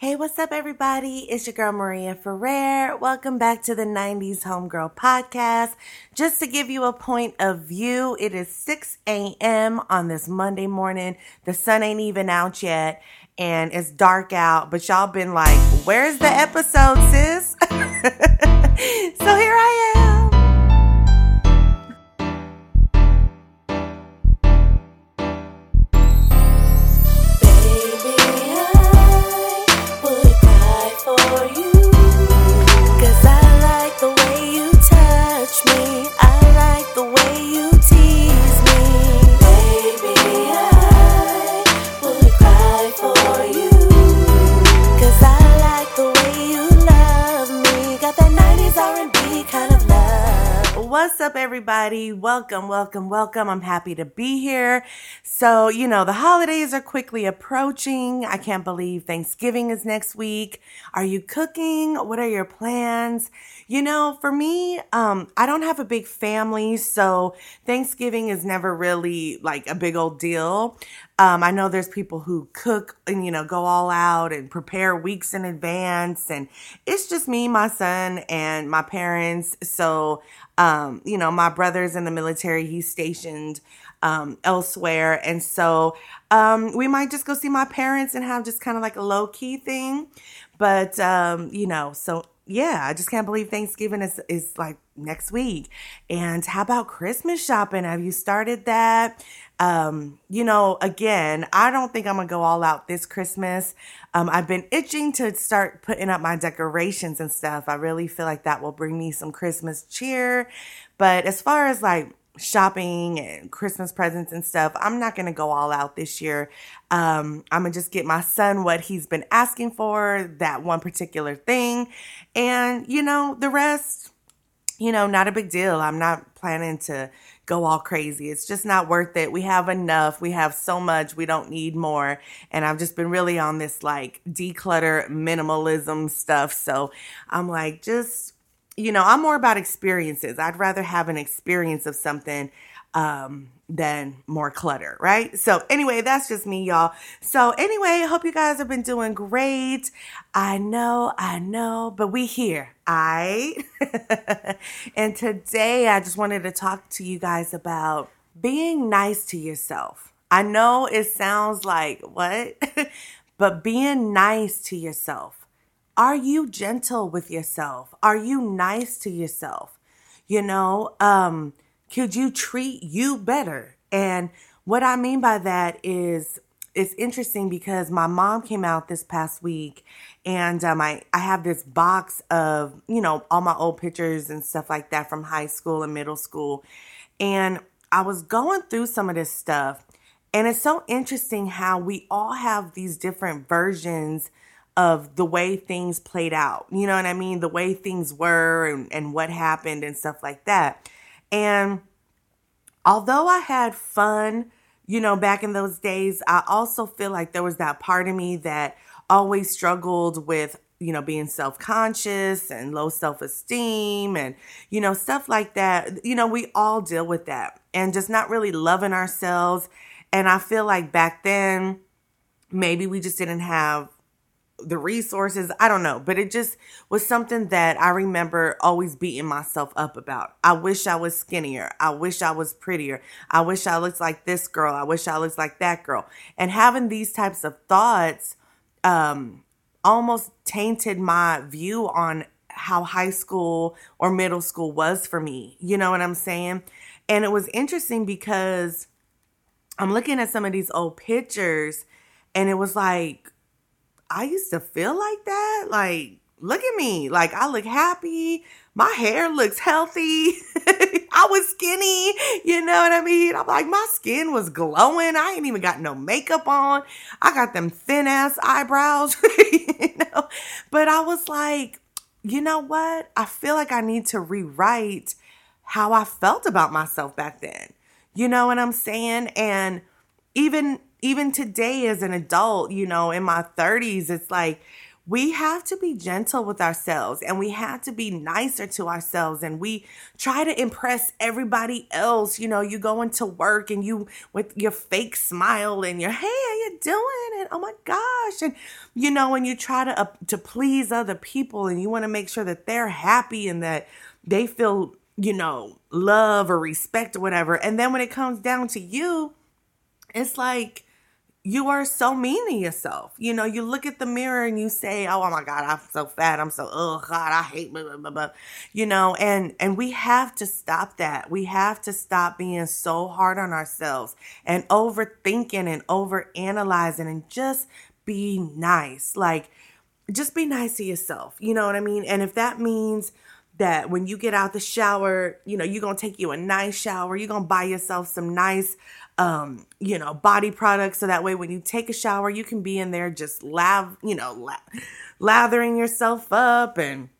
Hey, what's up, everybody? It's your girl Maria Ferrer. Welcome back to the 90s Homegirl Podcast. Just to give you a point of view, it is 6 a.m. on this Monday morning. The sun ain't even out yet, and it's dark out, but y'all been like, Where's the episode, sis? so here I am. Up, everybody? Welcome, welcome, welcome. I'm happy to be here. So, you know, the holidays are quickly approaching. I can't believe Thanksgiving is next week. Are you cooking? What are your plans? You know, for me, um, I don't have a big family, so Thanksgiving is never really like a big old deal. Um, I know there's people who cook and, you know, go all out and prepare weeks in advance. And it's just me, my son, and my parents. So, um, you know, my brother's in the military. He's stationed um, elsewhere. And so um, we might just go see my parents and have just kind of like a low key thing. But, um, you know, so yeah, I just can't believe Thanksgiving is, is like next week. And how about Christmas shopping? Have you started that? Um, you know, again, I don't think I'm gonna go all out this Christmas. Um, I've been itching to start putting up my decorations and stuff. I really feel like that will bring me some Christmas cheer. But as far as like shopping and Christmas presents and stuff. I'm not going to go all out this year. Um, I'm going to just get my son what he's been asking for, that one particular thing. And, you know, the rest, you know, not a big deal. I'm not planning to go all crazy. It's just not worth it. We have enough. We have so much. We don't need more. And I've just been really on this like declutter minimalism stuff. So I'm like, just you know, I'm more about experiences. I'd rather have an experience of something um, than more clutter, right? So, anyway, that's just me, y'all. So, anyway, hope you guys have been doing great. I know, I know, but we here, I. and today I just wanted to talk to you guys about being nice to yourself. I know it sounds like what, but being nice to yourself. Are you gentle with yourself? Are you nice to yourself? You know, um, could you treat you better? And what I mean by that is it's interesting because my mom came out this past week and um, I, I have this box of, you know, all my old pictures and stuff like that from high school and middle school. And I was going through some of this stuff. And it's so interesting how we all have these different versions of the way things played out. You know what I mean? The way things were and, and what happened and stuff like that. And although I had fun, you know, back in those days, I also feel like there was that part of me that always struggled with, you know, being self conscious and low self esteem and, you know, stuff like that. You know, we all deal with that and just not really loving ourselves. And I feel like back then, maybe we just didn't have the resources. I don't know, but it just was something that I remember always beating myself up about. I wish I was skinnier. I wish I was prettier. I wish I looked like this girl. I wish I looked like that girl. And having these types of thoughts um, almost tainted my view on how high school or middle school was for me. You know what I'm saying? And it was interesting because I'm looking at some of these old pictures and it was like, I used to feel like that. Like, look at me. Like, I look happy. My hair looks healthy. I was skinny. You know what I mean? I'm like, my skin was glowing. I ain't even got no makeup on. I got them thin ass eyebrows, you know? But I was like, you know what? I feel like I need to rewrite how I felt about myself back then. You know what I'm saying? And even even today as an adult, you know, in my 30s, it's like we have to be gentle with ourselves and we have to be nicer to ourselves and we try to impress everybody else. You know you go into work and you with your fake smile and your hey how you doing? and oh my gosh. And you know and you try to uh, to please other people and you want to make sure that they're happy and that they feel you know love or respect or whatever. And then when it comes down to you it's like you are so mean to yourself. You know, you look at the mirror and you say, "Oh, my God, I'm so fat. I'm so oh God, I hate blah, blah, blah." You know, and and we have to stop that. We have to stop being so hard on ourselves and overthinking and overanalyzing and just be nice. Like, just be nice to yourself. You know what I mean? And if that means that when you get out the shower, you know, you're gonna take you a nice shower, you're gonna buy yourself some nice um, you know, body products. So that way, when you take a shower, you can be in there just lav, you know, la- lathering yourself up and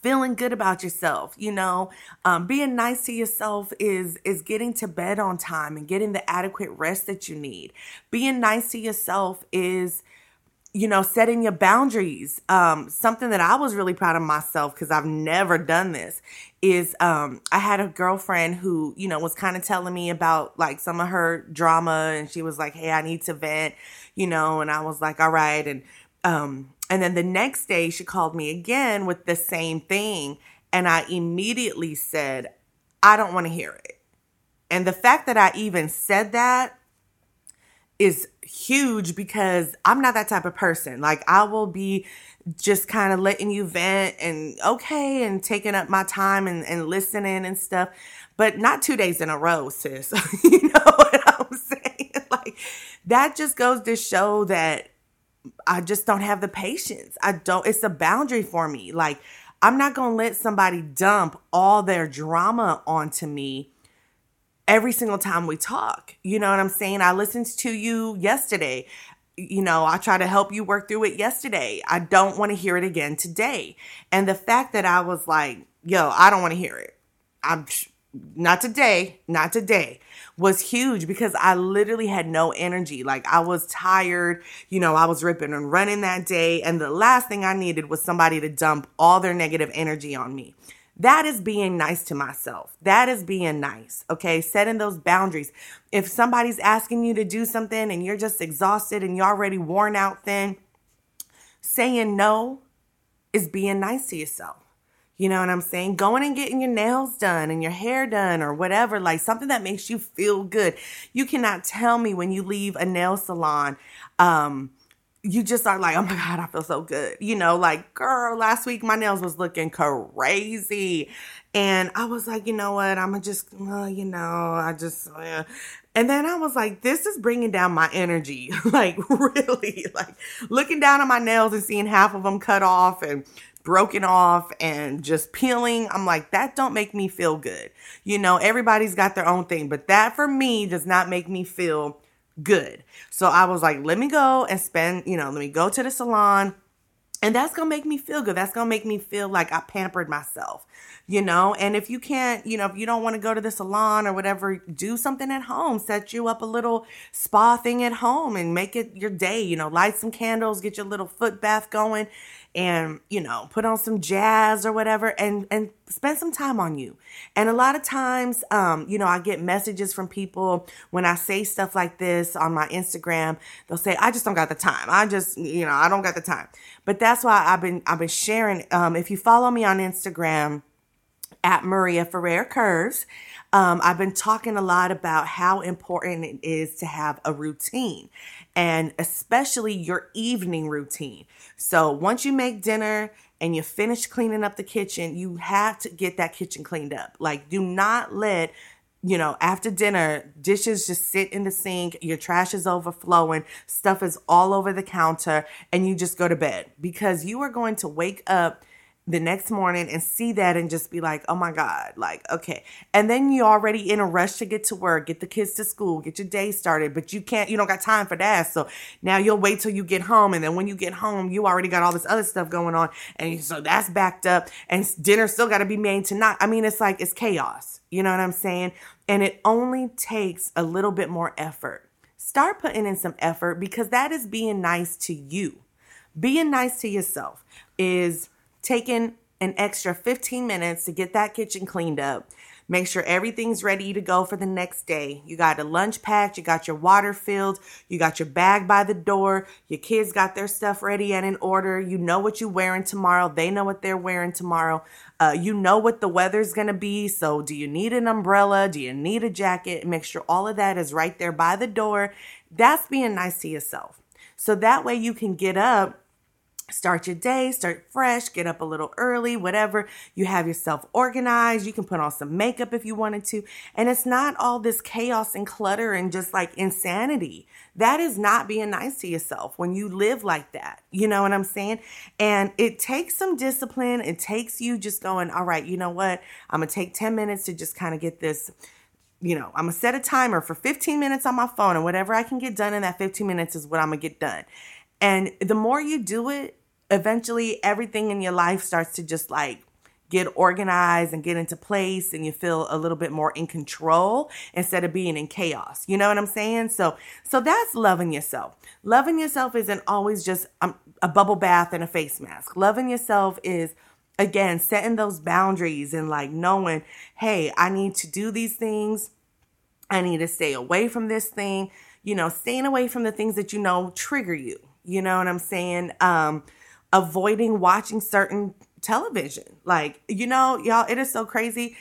feeling good about yourself you know um, being nice to yourself is is getting to bed on time and getting the adequate rest that you need being nice to yourself is you know, setting your boundaries. Um, something that I was really proud of myself because I've never done this is um, I had a girlfriend who, you know, was kind of telling me about like some of her drama and she was like, Hey, I need to vent, you know, and I was like, All right. And um, and then the next day she called me again with the same thing. And I immediately said, I don't want to hear it. And the fact that I even said that is huge because I'm not that type of person. Like I will be just kind of letting you vent and okay and taking up my time and, and listening and stuff. But not two days in a row, sis. you know what I'm saying? Like that just goes to show that I just don't have the patience. I don't, it's a boundary for me. Like I'm not going to let somebody dump all their drama onto me every single time we talk. You know what I'm saying? I listened to you yesterday. You know, I try to help you work through it yesterday. I don't want to hear it again today. And the fact that I was like, yo, I don't want to hear it. I'm not today, not today was huge because I literally had no energy. Like I was tired, you know, I was ripping and running that day. And the last thing I needed was somebody to dump all their negative energy on me. That is being nice to myself. That is being nice. Okay. Setting those boundaries. If somebody's asking you to do something and you're just exhausted and you're already worn out, then saying no is being nice to yourself. You know what I'm saying? Going and getting your nails done and your hair done or whatever, like something that makes you feel good. You cannot tell me when you leave a nail salon, um, you just are like, oh my God, I feel so good. You know, like, girl, last week my nails was looking crazy. And I was like, you know what? I'm just, well, you know, I just, uh. and then I was like, this is bringing down my energy. like, really, like looking down at my nails and seeing half of them cut off and broken off and just peeling. I'm like, that don't make me feel good. You know, everybody's got their own thing, but that for me does not make me feel good. So I was like, let me go and spend, you know, let me go to the salon. And that's to make me feel good. That's to make me feel like I pampered myself, you know? And if you can't, you know, if you don't want to go to the salon or whatever, do something at home. Set you up a little spa thing at home and make it your day, you know, light some candles, get your little foot bath going and you know put on some jazz or whatever and and spend some time on you and a lot of times um you know i get messages from people when i say stuff like this on my instagram they'll say i just don't got the time i just you know i don't got the time but that's why i've been i've been sharing um if you follow me on instagram at maria ferrer curves um, I've been talking a lot about how important it is to have a routine and especially your evening routine. So once you make dinner and you finish cleaning up the kitchen, you have to get that kitchen cleaned up. Like, do not let you know, after dinner, dishes just sit in the sink, your trash is overflowing, stuff is all over the counter, and you just go to bed because you are going to wake up the next morning and see that and just be like, oh my God, like, okay. And then you're already in a rush to get to work, get the kids to school, get your day started, but you can't, you don't got time for that. So now you'll wait till you get home. And then when you get home, you already got all this other stuff going on. And so that's backed up and dinner still got to be made tonight. I mean, it's like, it's chaos. You know what I'm saying? And it only takes a little bit more effort. Start putting in some effort because that is being nice to you being nice to yourself is taking an extra 15 minutes to get that kitchen cleaned up Make sure everything's ready to go for the next day. You got a lunch packed, you got your water filled, you got your bag by the door, your kids got their stuff ready and in order. You know what you're wearing tomorrow, they know what they're wearing tomorrow. Uh, you know what the weather's gonna be. So, do you need an umbrella? Do you need a jacket? Make sure all of that is right there by the door. That's being nice to yourself. So that way you can get up start your day, start fresh, get up a little early, whatever. You have yourself organized. You can put on some makeup if you wanted to. And it's not all this chaos and clutter and just like insanity. That is not being nice to yourself when you live like that. You know what I'm saying? And it takes some discipline. It takes you just going, all right, you know what? I'm going to take 10 minutes to just kind of get this you know, I'm gonna set a timer for 15 minutes on my phone, and whatever I can get done in that 15 minutes is what I'm gonna get done. And the more you do it, eventually everything in your life starts to just like get organized and get into place and you feel a little bit more in control instead of being in chaos. You know what I'm saying? So so that's loving yourself. Loving yourself isn't always just um, a bubble bath and a face mask. Loving yourself is again setting those boundaries and like knowing, "Hey, I need to do these things. I need to stay away from this thing." You know, staying away from the things that you know trigger you. You know what I'm saying? Um avoiding watching certain television. Like, you know, y'all, it is so crazy.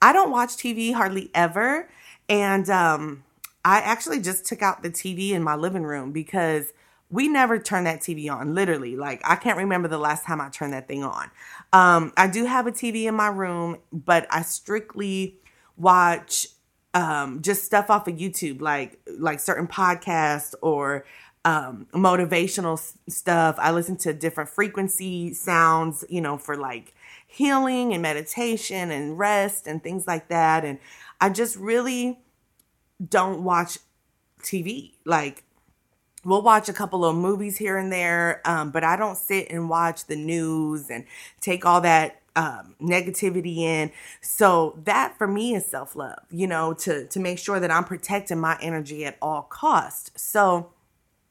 I don't watch TV hardly ever. And um, I actually just took out the TV in my living room because we never turn that TV on, literally. Like, I can't remember the last time I turned that thing on. Um, I do have a TV in my room, but I strictly watch um, just stuff off of YouTube, like like certain podcasts or um, motivational stuff. I listen to different frequency sounds, you know, for like healing and meditation and rest and things like that. And I just really don't watch TV. Like, we'll watch a couple of movies here and there, um, but I don't sit and watch the news and take all that um, negativity in. So that for me is self love, you know, to to make sure that I'm protecting my energy at all costs. So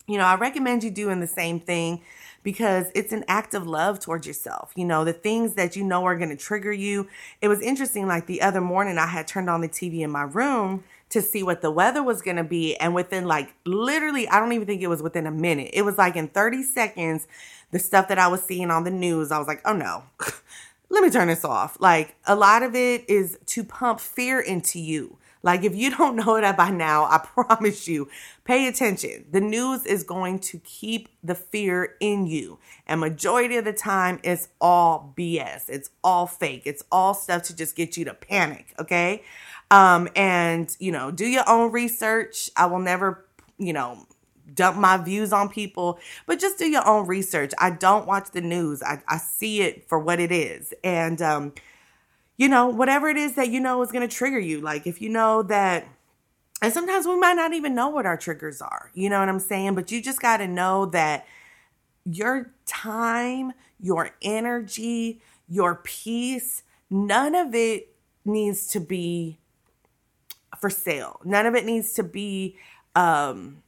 you know, I recommend you doing the same thing because it's an act of love towards yourself. You know, the things that you know are going to trigger you. It was interesting, like the other morning, I had turned on the TV in my room to see what the weather was going to be. And within like literally, I don't even think it was within a minute, it was like in 30 seconds, the stuff that I was seeing on the news, I was like, oh no. Let me turn this off. Like a lot of it is to pump fear into you like, if you don't know that by now, I promise you, pay attention. The news is going to keep the fear in you. And majority of the time, it's all BS. It's all fake. It's all stuff to just get you to panic. Okay. Um, and, you know, do your own research. I will never, you know, dump my views on people, but just do your own research. I don't watch the news. I, I see it for what it is. And, um, you know, whatever it is that you know is going to trigger you. Like if you know that, and sometimes we might not even know what our triggers are, you know what I'm saying? But you just got to know that your time, your energy, your peace, none of it needs to be for sale. None of it needs to be um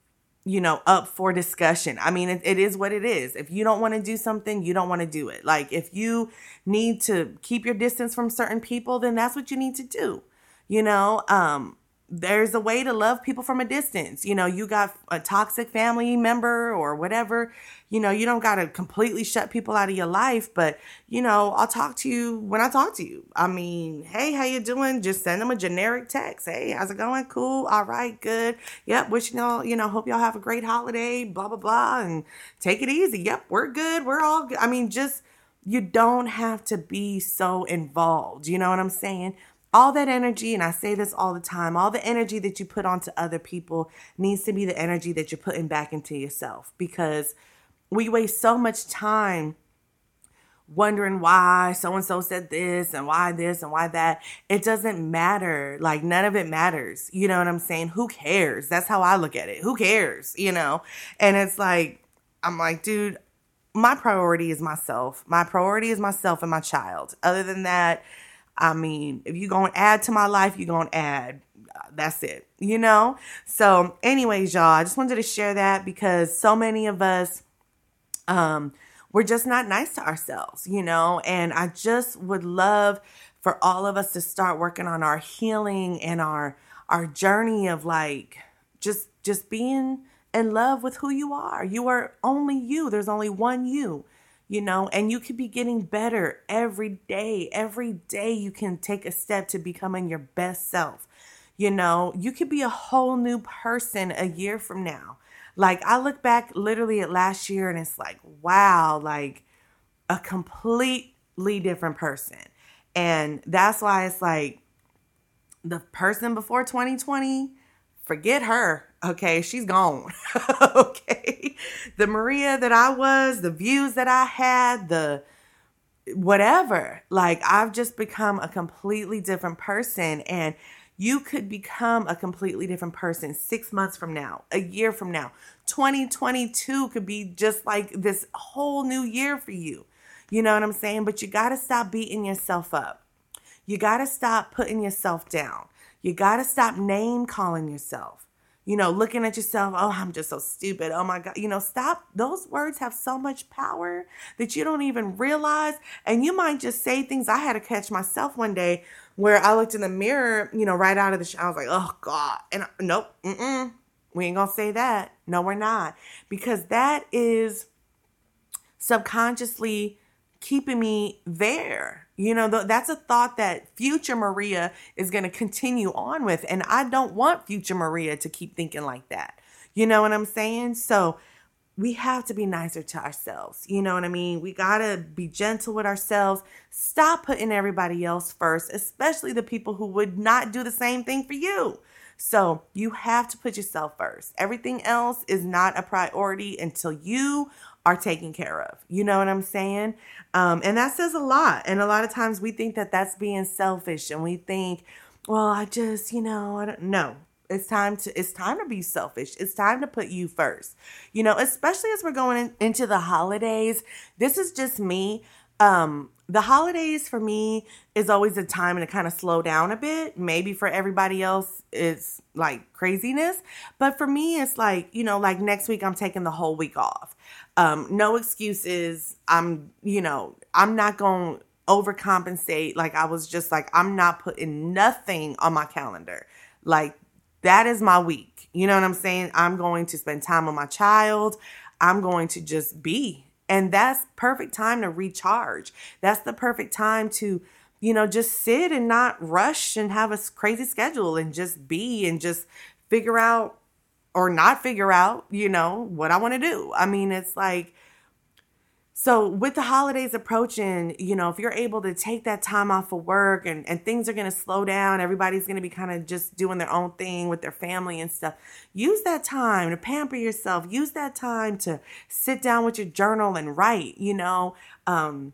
you know, up for discussion. I mean, it, it is what it is. If you don't want to do something, you don't want to do it. Like, if you need to keep your distance from certain people, then that's what you need to do. You know, um, there's a way to love people from a distance. You know, you got a toxic family member or whatever, you know, you don't got to completely shut people out of your life, but you know, I'll talk to you when I talk to you. I mean, hey, how you doing? Just send them a generic text. Hey, how's it going? Cool. All right, good. Yep, wishing y'all, you know, hope y'all have a great holiday, blah blah blah and take it easy. Yep, we're good. We're all good. I mean, just you don't have to be so involved. You know what I'm saying? All that energy, and I say this all the time, all the energy that you put onto other people needs to be the energy that you're putting back into yourself because we waste so much time wondering why so and so said this and why this and why that. It doesn't matter. Like, none of it matters. You know what I'm saying? Who cares? That's how I look at it. Who cares? You know? And it's like, I'm like, dude, my priority is myself. My priority is myself and my child. Other than that, I mean, if you're going to add to my life, you're going to add. That's it, you know? So, anyways, y'all, I just wanted to share that because so many of us um, we're just not nice to ourselves, you know? And I just would love for all of us to start working on our healing and our our journey of like just just being in love with who you are. You are only you. There's only one you, you know, and you could be getting better every day. Every day you can take a step to becoming your best self. You know, you could be a whole new person a year from now. Like I look back literally at last year and it's like, wow, like a completely different person. And that's why it's like the person before 2020, forget her. Okay, she's gone. okay. The Maria that I was, the views that I had, the whatever. Like I've just become a completely different person and you could become a completely different person six months from now, a year from now. 2022 could be just like this whole new year for you. You know what I'm saying? But you got to stop beating yourself up. You got to stop putting yourself down. You got to stop name calling yourself. You know, looking at yourself, oh, I'm just so stupid. Oh my God. You know, stop. Those words have so much power that you don't even realize. And you might just say things. I had to catch myself one day where I looked in the mirror, you know, right out of the shower. I was like, oh God. And I, nope, mm-mm. We ain't gonna say that. No, we're not. Because that is subconsciously keeping me there. You know, that's a thought that future Maria is going to continue on with. And I don't want future Maria to keep thinking like that. You know what I'm saying? So we have to be nicer to ourselves. You know what I mean? We got to be gentle with ourselves. Stop putting everybody else first, especially the people who would not do the same thing for you. So you have to put yourself first. Everything else is not a priority until you are taken care of. You know what I'm saying? Um, and that says a lot. And a lot of times we think that that's being selfish and we think, well, I just, you know, I don't know. It's time to it's time to be selfish. It's time to put you first. You know, especially as we're going in, into the holidays. This is just me. Um the holidays for me is always a time to kind of slow down a bit. Maybe for everybody else, it's like craziness. But for me, it's like, you know, like next week, I'm taking the whole week off. Um, no excuses. I'm, you know, I'm not going to overcompensate. Like, I was just like, I'm not putting nothing on my calendar. Like, that is my week. You know what I'm saying? I'm going to spend time with my child. I'm going to just be and that's perfect time to recharge. That's the perfect time to, you know, just sit and not rush and have a crazy schedule and just be and just figure out or not figure out, you know, what I want to do. I mean, it's like so with the holidays approaching, you know, if you're able to take that time off of work and, and things are going to slow down, everybody's going to be kind of just doing their own thing with their family and stuff. Use that time to pamper yourself. Use that time to sit down with your journal and write, you know. Um,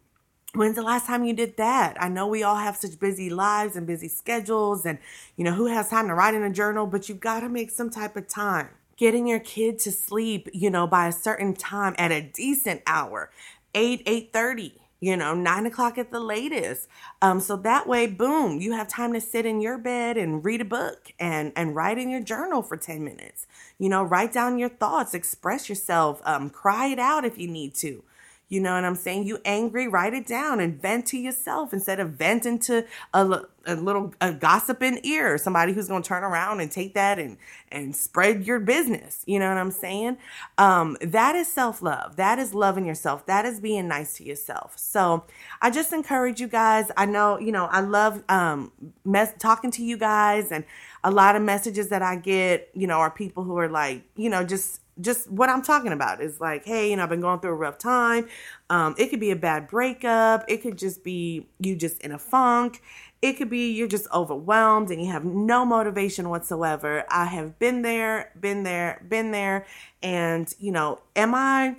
when's the last time you did that? I know we all have such busy lives and busy schedules and, you know, who has time to write in a journal, but you've got to make some type of time getting your kid to sleep, you know, by a certain time at a decent hour, 8, 8.30 you know, nine o'clock at the latest. Um, so that way, boom, you have time to sit in your bed and read a book and and write in your journal for 10 minutes. You know, write down your thoughts, express yourself, um, cry it out if you need to. You know what I'm saying? You angry, write it down and vent to yourself instead of venting to a, a little a gossiping ear, somebody who's going to turn around and take that and and spread your business. You know what I'm saying? Um, that is self love. That is loving yourself. That is being nice to yourself. So I just encourage you guys. I know you know I love um mess talking to you guys and a lot of messages that I get. You know, are people who are like you know just just what I'm talking about is like, hey, you know, I've been going through a rough time. Um, it could be a bad breakup. It could just be you just in a funk. It could be you're just overwhelmed and you have no motivation whatsoever. I have been there, been there, been there. And, you know, am I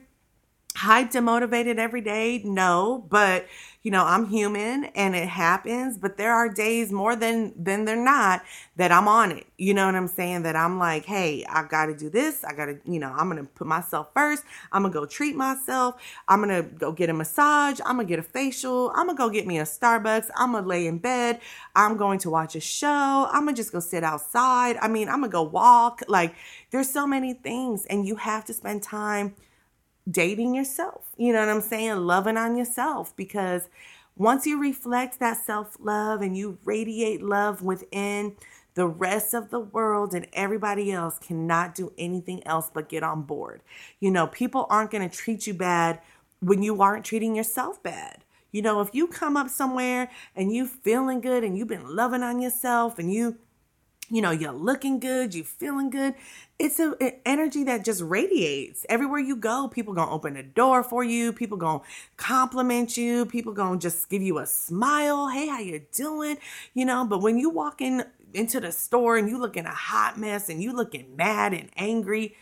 hyped and motivated every day? No, but you know, I'm human and it happens, but there are days more than than they're not that I'm on it. You know what I'm saying? That I'm like, hey, I got to do this. I got to, you know, I'm going to put myself first. I'm going to go treat myself. I'm going to go get a massage. I'm going to get a facial. I'm going to go get me a Starbucks. I'm going to lay in bed. I'm going to watch a show. I'm going to just go sit outside. I mean, I'm going to go walk. Like there's so many things and you have to spend time dating yourself. You know what I'm saying? Loving on yourself because once you reflect that self love and you radiate love within, the rest of the world and everybody else cannot do anything else but get on board. You know, people aren't going to treat you bad when you aren't treating yourself bad. You know, if you come up somewhere and you feeling good and you've been loving on yourself and you you know, you're looking good, you're feeling good. It's a, an energy that just radiates. Everywhere you go, people gonna open the door for you. People gonna compliment you. People gonna just give you a smile. Hey, how you doing? You know, but when you walk in into the store and you looking a hot mess and you looking mad and angry,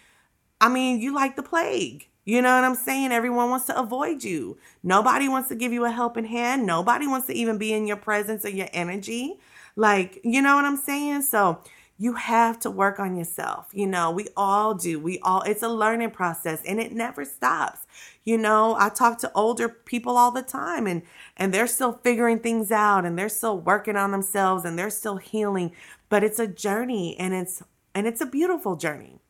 I mean, you like the plague. You know what I'm saying? Everyone wants to avoid you. Nobody wants to give you a helping hand. Nobody wants to even be in your presence or your energy. Like, you know what I'm saying? So you have to work on yourself. You know, we all do. We all, it's a learning process and it never stops. You know, I talk to older people all the time and, and they're still figuring things out and they're still working on themselves and they're still healing, but it's a journey and it's, and it's a beautiful journey.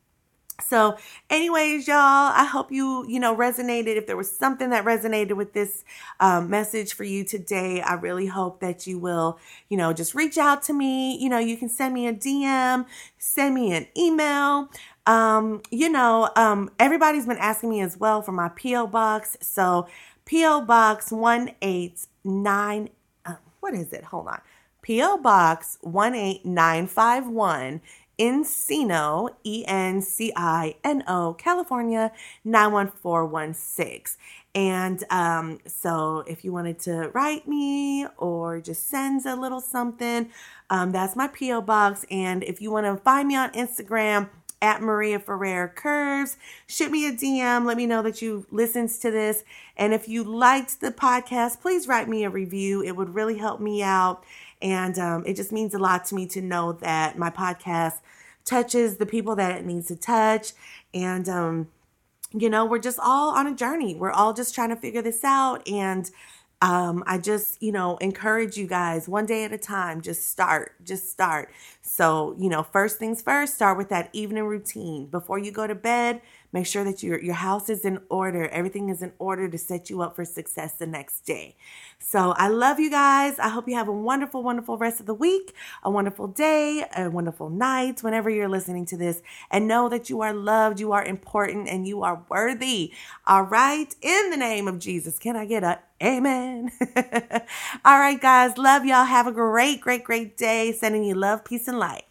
So, anyways, y'all, I hope you, you know, resonated. If there was something that resonated with this um, message for you today, I really hope that you will, you know, just reach out to me. You know, you can send me a DM, send me an email. Um, you know, um, everybody's been asking me as well for my P.O. box. So, P.O. Box 189, uh, what is it? Hold on. P.O. Box 18951 Encino, E N C I N O, California 91416. And um, so if you wanted to write me or just send a little something, um, that's my P.O. box. And if you want to find me on Instagram, at Maria Ferrer Curves. Shoot me a DM. Let me know that you listened to this. And if you liked the podcast, please write me a review. It would really help me out. And um, it just means a lot to me to know that my podcast touches the people that it needs to touch. And, um, you know, we're just all on a journey. We're all just trying to figure this out. And um, I just, you know, encourage you guys one day at a time, just start, just start. So, you know, first things first, start with that evening routine. Before you go to bed, make sure that your, your house is in order. Everything is in order to set you up for success the next day. So I love you guys. I hope you have a wonderful, wonderful rest of the week, a wonderful day, a wonderful night, whenever you're listening to this. And know that you are loved, you are important, and you are worthy. All right. In the name of Jesus, can I get a amen? All right, guys. Love y'all. Have a great, great, great day. Sending you love, peace, and light.